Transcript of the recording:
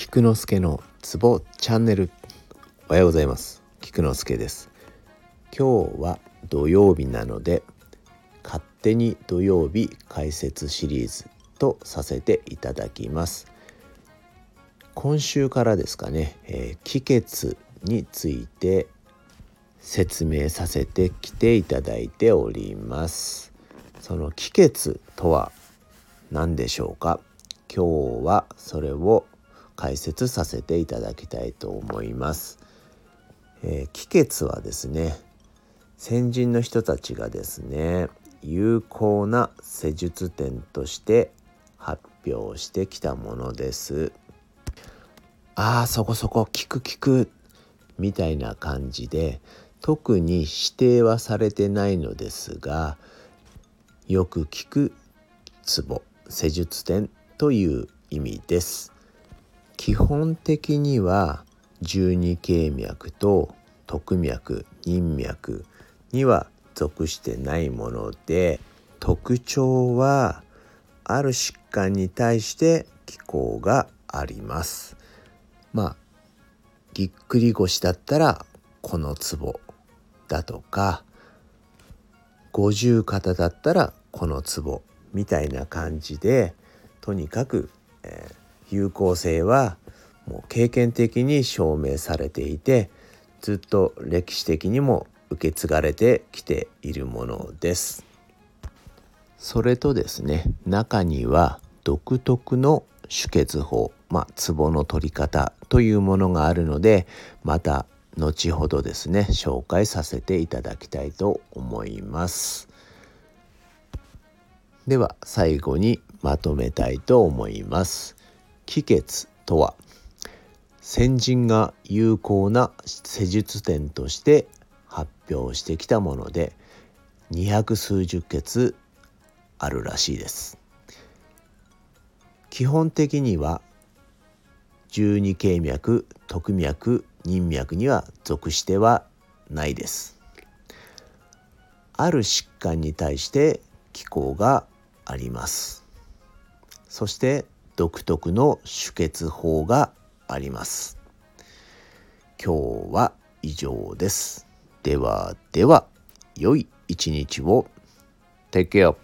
菊之助のツボチャンネル。おはようございます。菊之助です。今日は土曜日なので勝手に土曜日解説シリーズとさせていただきます。今週からですかね、えー、気血について説明させてきていただいております。その気血とは何でしょうか？今日はそれを解説させていただきたいと思います。えー、気血はですね先人の人たちがですね有効な施術点として発表してきたものです。ああそこそこ効く効くみたいな感じで特に指定はされてないのですがよく効くツボ施術点という意味です。基本的には十二経脈と徳脈任脈には属してないもので特徴はある疾患に対して気候があります。まあぎっくり腰だったらこのツボだとか五十肩だったらこのツボみたいな感じでとにかく、えー有効性はもう経験的に証明されていてずっと歴史的にも受け継がれてきているものです。それとですね中には独特の輸血法まあツボの取り方というものがあるのでまた後ほどですね紹介させていただきたいと思います。では最後にまとめたいと思います。気血とは先人が有効な施術点として発表してきたもので二百数十血あるらしいです。基本的には十二経脈徳脈任脈には属してはないです。ある疾患に対して機構があります。そして独特の輸血法があります。今日は以上です。ではでは、良い一日を。Take care.